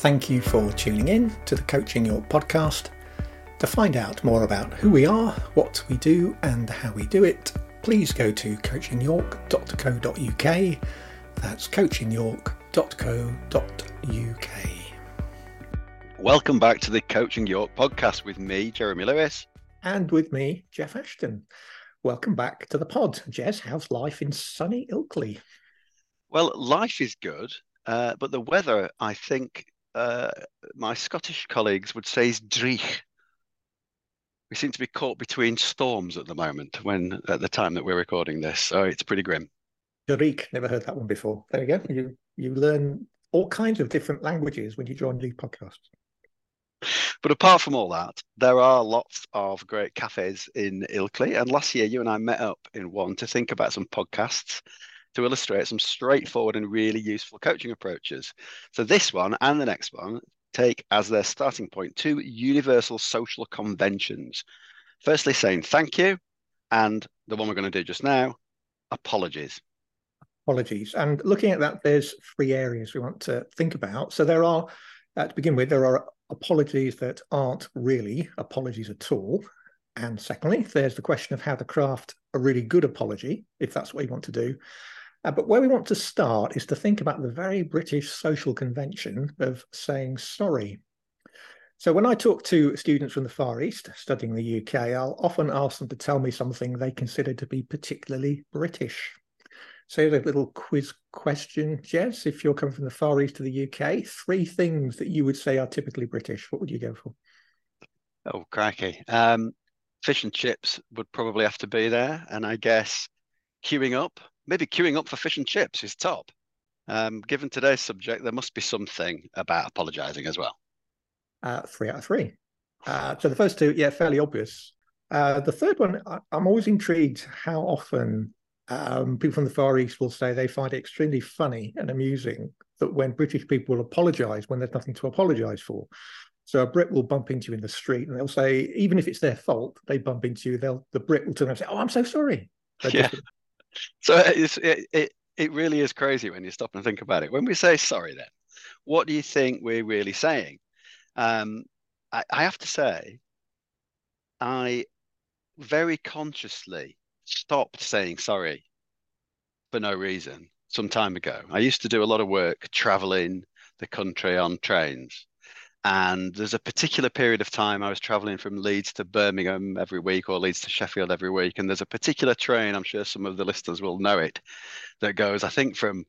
Thank you for tuning in to the Coaching York podcast. To find out more about who we are, what we do, and how we do it, please go to coachingyork.co.uk. That's coachingyork.co.uk. Welcome back to the Coaching York podcast with me, Jeremy Lewis. And with me, Geoff Ashton. Welcome back to the pod. Jez, how's life in sunny Ilkley? Well, life is good, uh, but the weather, I think, uh, my Scottish colleagues would say is dreich. We seem to be caught between storms at the moment when at the time that we're recording this. So it's pretty grim. Dreich, never heard that one before. There you go. You you learn all kinds of different languages when you join the podcasts. But apart from all that, there are lots of great cafes in Ilkley. And last year, you and I met up in one to think about some podcasts to illustrate some straightforward and really useful coaching approaches. So, this one and the next one take as their starting point two universal social conventions. Firstly, saying thank you, and the one we're going to do just now, apologies. Apologies. And looking at that, there's three areas we want to think about. So, there are, uh, to begin with, there are apologies that aren't really apologies at all. And secondly, there's the question of how to craft a really good apology, if that's what you want to do. Uh, but where we want to start is to think about the very British social convention of saying sorry. So when I talk to students from the Far East studying the UK, I'll often ask them to tell me something they consider to be particularly British. So a little quiz question, Jez, If you're coming from the Far East to the UK, three things that you would say are typically British. What would you go for? Oh, crikey. Um, fish and chips would probably have to be there. And I guess queuing up maybe queuing up for fish and chips is top. Um, given today's subject, there must be something about apologising as well. Uh, three out of three. Uh, so the first two, yeah, fairly obvious. Uh, the third one, I, am always intrigued how often um, people from the Far East will say they find it extremely funny and amusing that when British people apologise when there's nothing to apologise for. So a Brit will bump into you in the street and they'll say, even if it's their fault, they bump into you, they'll the Brit will turn around and say, Oh, I'm so sorry. They're yeah. So it's, it, it, it really is crazy when you stop and think about it. When we say sorry, then, what do you think we're really saying? Um, I, I have to say, I very consciously stopped saying sorry for no reason some time ago. I used to do a lot of work traveling the country on trains. And there's a particular period of time I was traveling from Leeds to Birmingham every week or Leeds to Sheffield every week. And there's a particular train, I'm sure some of the listeners will know it, that goes, I think, from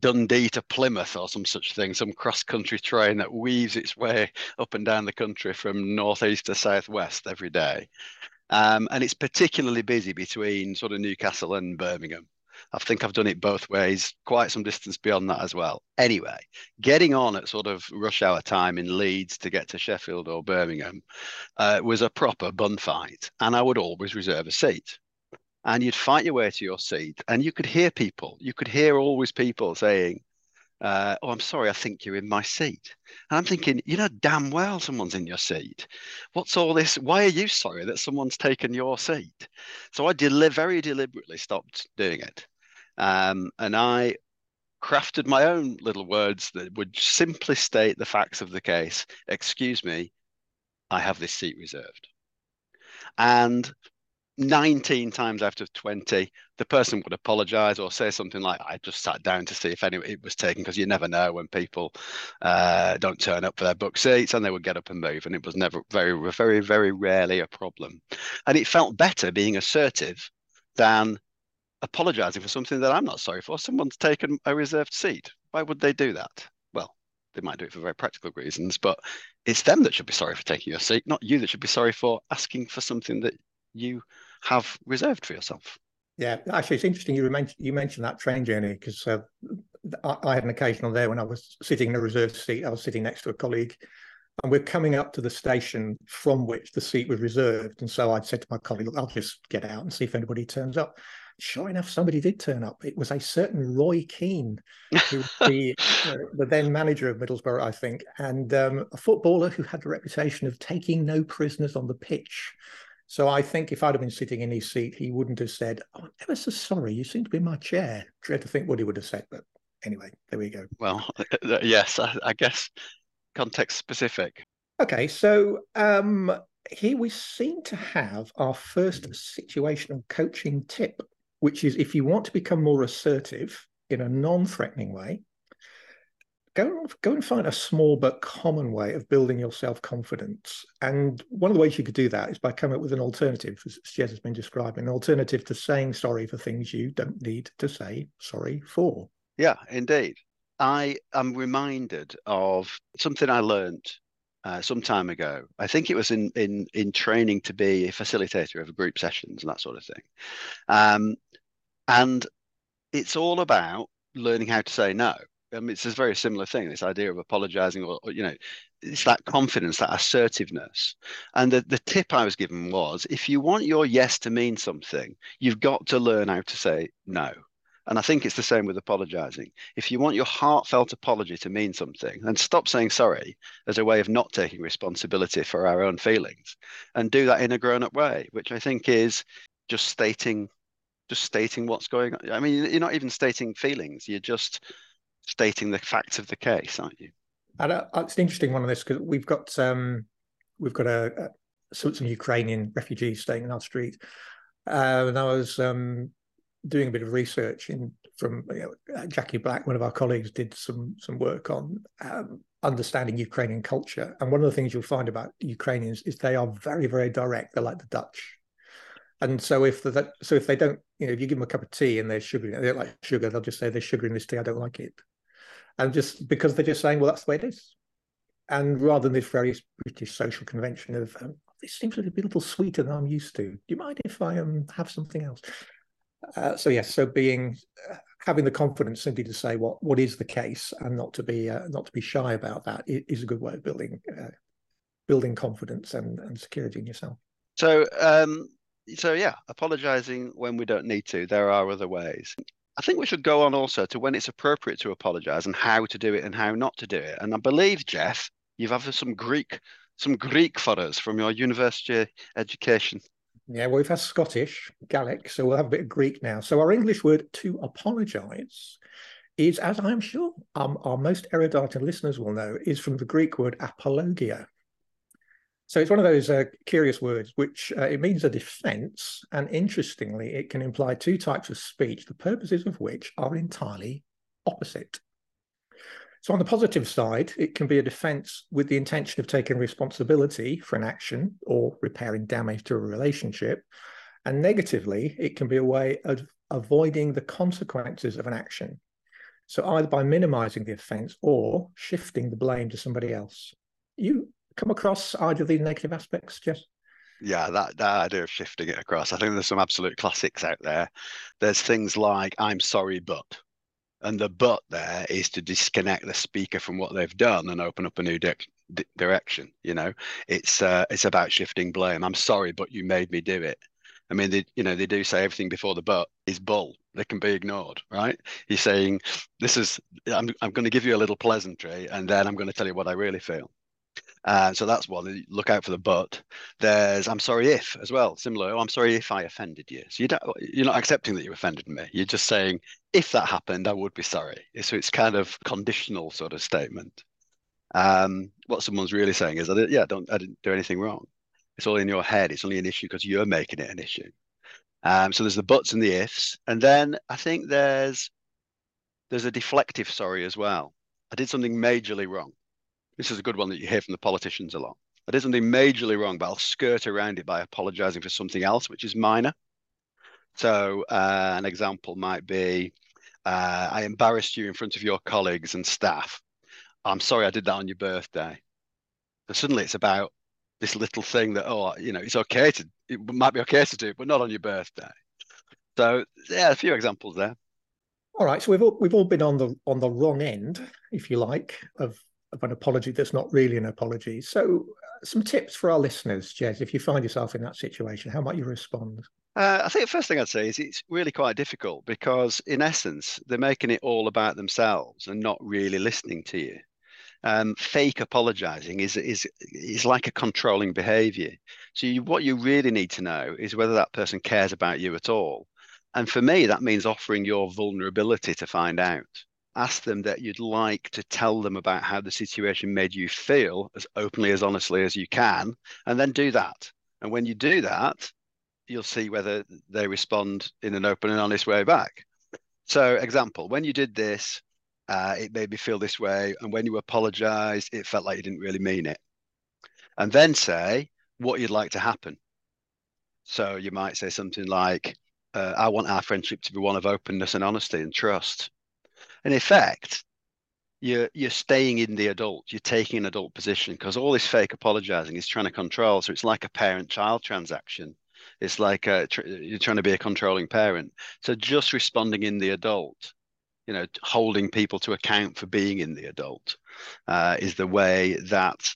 Dundee to Plymouth or some such thing, some cross country train that weaves its way up and down the country from northeast to southwest every day. Um, and it's particularly busy between sort of Newcastle and Birmingham. I think I've done it both ways, quite some distance beyond that as well. Anyway, getting on at sort of rush hour time in Leeds to get to Sheffield or Birmingham uh, was a proper bun fight, and I would always reserve a seat. And you'd fight your way to your seat, and you could hear people. You could hear always people saying, uh, "Oh, I'm sorry, I think you're in my seat." And I'm thinking, you know, damn well someone's in your seat. What's all this? Why are you sorry that someone's taken your seat? So I del- very deliberately stopped doing it. Um, and I crafted my own little words that would simply state the facts of the case. Excuse me, I have this seat reserved. And 19 times out of 20, the person would apologize or say something like, I just sat down to see if any it was taken, because you never know when people uh, don't turn up for their book seats and they would get up and move. And it was never very, very, very rarely a problem. And it felt better being assertive than apologizing for something that I'm not sorry for. Someone's taken a reserved seat. Why would they do that? Well, they might do it for very practical reasons, but it's them that should be sorry for taking your seat, not you that should be sorry for asking for something that you have reserved for yourself. Yeah, actually, it's interesting you mentioned you mentioned that train journey because uh, I, I, had an occasion on there when I was sitting in a reserved seat. I was sitting next to a colleague, and we're coming up to the station from which the seat was reserved. And so I'd said to my colleague, "I'll just get out and see if anybody turns up." sure enough, somebody did turn up. It was a certain Roy Keane, who the, uh, the then manager of Middlesbrough, I think, and um, a footballer who had the reputation of taking no prisoners on the pitch. So I think if I'd have been sitting in his seat, he wouldn't have said, "Oh, I'm ever so sorry, you seem to be in my chair." Dread to think what he would have said, but anyway, there we go. Well, uh, yes, I, I guess context specific. Okay, so um, here we seem to have our first situational coaching tip, which is if you want to become more assertive in a non-threatening way, go go and find a small but common way of building your self-confidence. And one of the ways you could do that is by coming up with an alternative, as Jez has been describing, an alternative to saying sorry for things you don't need to say sorry for. Yeah, indeed. I am reminded of something I learned uh, some time ago. I think it was in in in training to be a facilitator of group sessions and that sort of thing. Um, and it's all about learning how to say no. I mean, it's a very similar thing. This idea of apologizing, or, or, you know, it's that confidence, that assertiveness. And the the tip I was given was, if you want your yes to mean something, you've got to learn how to say no. And I think it's the same with apologizing. If you want your heartfelt apology to mean something, then stop saying sorry as a way of not taking responsibility for our own feelings and do that in a grown up way, which I think is just stating just stating what's going on. I mean, you're not even stating feelings, you're just stating the facts of the case, aren't you? And uh, it's an interesting one on this because we've got um, we've got a, a some, Ukrainian refugees staying in our street, uh, and I was um, doing a bit of research in from you know, uh, Jackie Black, one of our colleagues, did some some work on um, understanding Ukrainian culture. And one of the things you'll find about Ukrainians is they are very very direct. They're like the Dutch. And so if the, so if they don't, you know, if you give them a cup of tea and there's sugar, they don't like sugar, they'll just say there's sugar in this tea, I don't like it. And just because they're just saying, well, that's the way it is. And rather than this very British social convention of um, this seems a little sweeter than I'm used to. Do you mind if I um, have something else? Uh, so yes, so being uh, having the confidence simply to say what what is the case and not to be uh, not to be shy about that is a good way of building uh, building confidence and, and security in yourself. So um, so yeah, apologizing when we don't need to. There are other ways. I think we should go on also to when it's appropriate to apologize and how to do it and how not to do it. And I believe Geoff, you've had some Greek some Greek for us from your university education. Yeah, well, we've had Scottish, Gaelic, so we'll have a bit of Greek now. So our English word to apologize is, as I'm sure um, our most erudite listeners will know, is from the Greek word apologia. So it's one of those uh, curious words, which uh, it means a defense, and interestingly, it can imply two types of speech, the purposes of which are entirely opposite. So, on the positive side, it can be a defense with the intention of taking responsibility for an action or repairing damage to a relationship. And negatively, it can be a way of avoiding the consequences of an action. So, either by minimizing the offense or shifting the blame to somebody else. You come across either of these negative aspects, Jez? Yeah, that, that idea of shifting it across. I think there's some absolute classics out there. There's things like, I'm sorry, but and the but there is to disconnect the speaker from what they've done and open up a new di- di- direction you know it's uh, it's about shifting blame i'm sorry but you made me do it i mean they you know they do say everything before the but is bull they can be ignored right he's saying this is i'm, I'm going to give you a little pleasantry and then i'm going to tell you what i really feel uh, so that's one. Look out for the but. There's I'm sorry if as well. Similar. Oh, I'm sorry if I offended you. So you don't, you're not accepting that you offended me. You're just saying if that happened, I would be sorry. So it's kind of conditional sort of statement. Um, what someone's really saying is, that yeah, don't I didn't do anything wrong. It's all in your head. It's only an issue because you're making it an issue. Um, so there's the buts and the ifs, and then I think there's there's a deflective sorry as well. I did something majorly wrong. This is a good one that you hear from the politicians a lot. I did something majorly wrong, but I'll skirt around it by apologizing for something else, which is minor. So uh, an example might be, uh, I embarrassed you in front of your colleagues and staff. I'm sorry I did that on your birthday. Suddenly it's about this little thing that, oh, you know, it's okay to, it might be okay to do, but not on your birthday. So yeah, a few examples there. All right, so we've all, we've all been on the on the wrong end, if you like, of of an apology that's not really an apology. So, uh, some tips for our listeners, Jez, if you find yourself in that situation, how might you respond? Uh, I think the first thing I'd say is it's really quite difficult because, in essence, they're making it all about themselves and not really listening to you. Um, fake apologizing is is is like a controlling behavior. So, you, what you really need to know is whether that person cares about you at all. And for me, that means offering your vulnerability to find out. Ask them that you'd like to tell them about how the situation made you feel as openly as honestly as you can and then do that. And when you do that you'll see whether they respond in an open and honest way back. So example when you did this uh, it made me feel this way and when you apologized it felt like you didn't really mean it. And then say what you'd like to happen. So you might say something like uh, i want our friendship to be one of openness and honesty and trust in effect, you're you're staying in the adult. You're taking an adult position because all this fake apologizing is trying to control. So it's like a parent-child transaction. It's like a, you're trying to be a controlling parent. So just responding in the adult, you know, holding people to account for being in the adult, uh, is the way that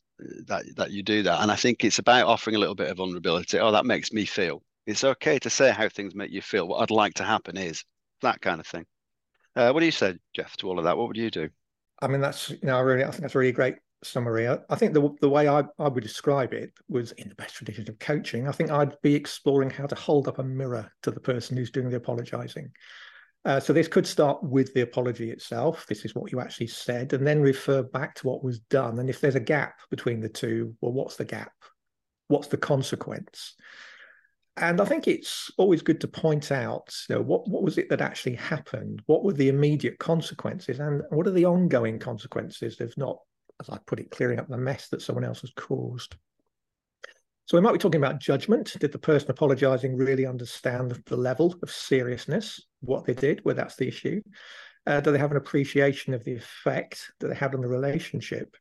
that that you do that. And I think it's about offering a little bit of vulnerability. Oh, that makes me feel. It's okay to say how things make you feel. What I'd like to happen is that kind of thing. Uh, what do you say, Geoff, to all of that? What would you do? I mean, that's you know, I really, I think that's a really great summary. I, I think the the way I, I would describe it was in the best tradition of coaching. I think I'd be exploring how to hold up a mirror to the person who's doing the apologizing. Uh, so this could start with the apology itself. This is what you actually said, and then refer back to what was done. And if there's a gap between the two, well, what's the gap? What's the consequence? And I think it's always good to point out, you know, what, what was it that actually happened? What were the immediate consequences? And what are the ongoing consequences of not, as I put it, clearing up the mess that someone else has caused? So we might be talking about judgment. Did the person apologizing really understand the level of seriousness, what they did, where that's the issue? Uh, do they have an appreciation of the effect that they had on the relationship?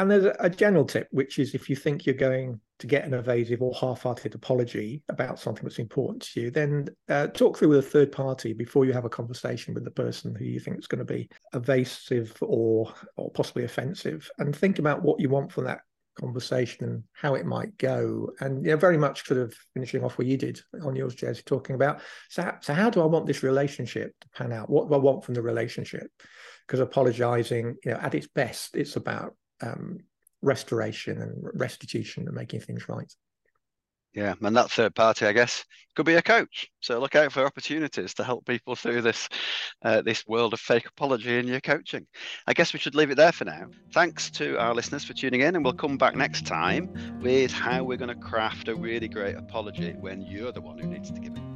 And there's a general tip, which is if you think you're going to get an evasive or half-hearted apology about something that's important to you, then uh, talk through with a third party before you have a conversation with the person who you think is going to be evasive or or possibly offensive, and think about what you want from that conversation and how it might go. And you know, very much sort of finishing off where you did on yours, Jez, talking about so, so how do I want this relationship to pan out? What do I want from the relationship? Because apologizing, you know, at its best, it's about um, restoration and restitution and making things right. Yeah, and that third party, I guess, could be a coach. So look out for opportunities to help people through this uh, this world of fake apology in your coaching. I guess we should leave it there for now. Thanks to our listeners for tuning in, and we'll come back next time with how we're going to craft a really great apology when you're the one who needs to give it.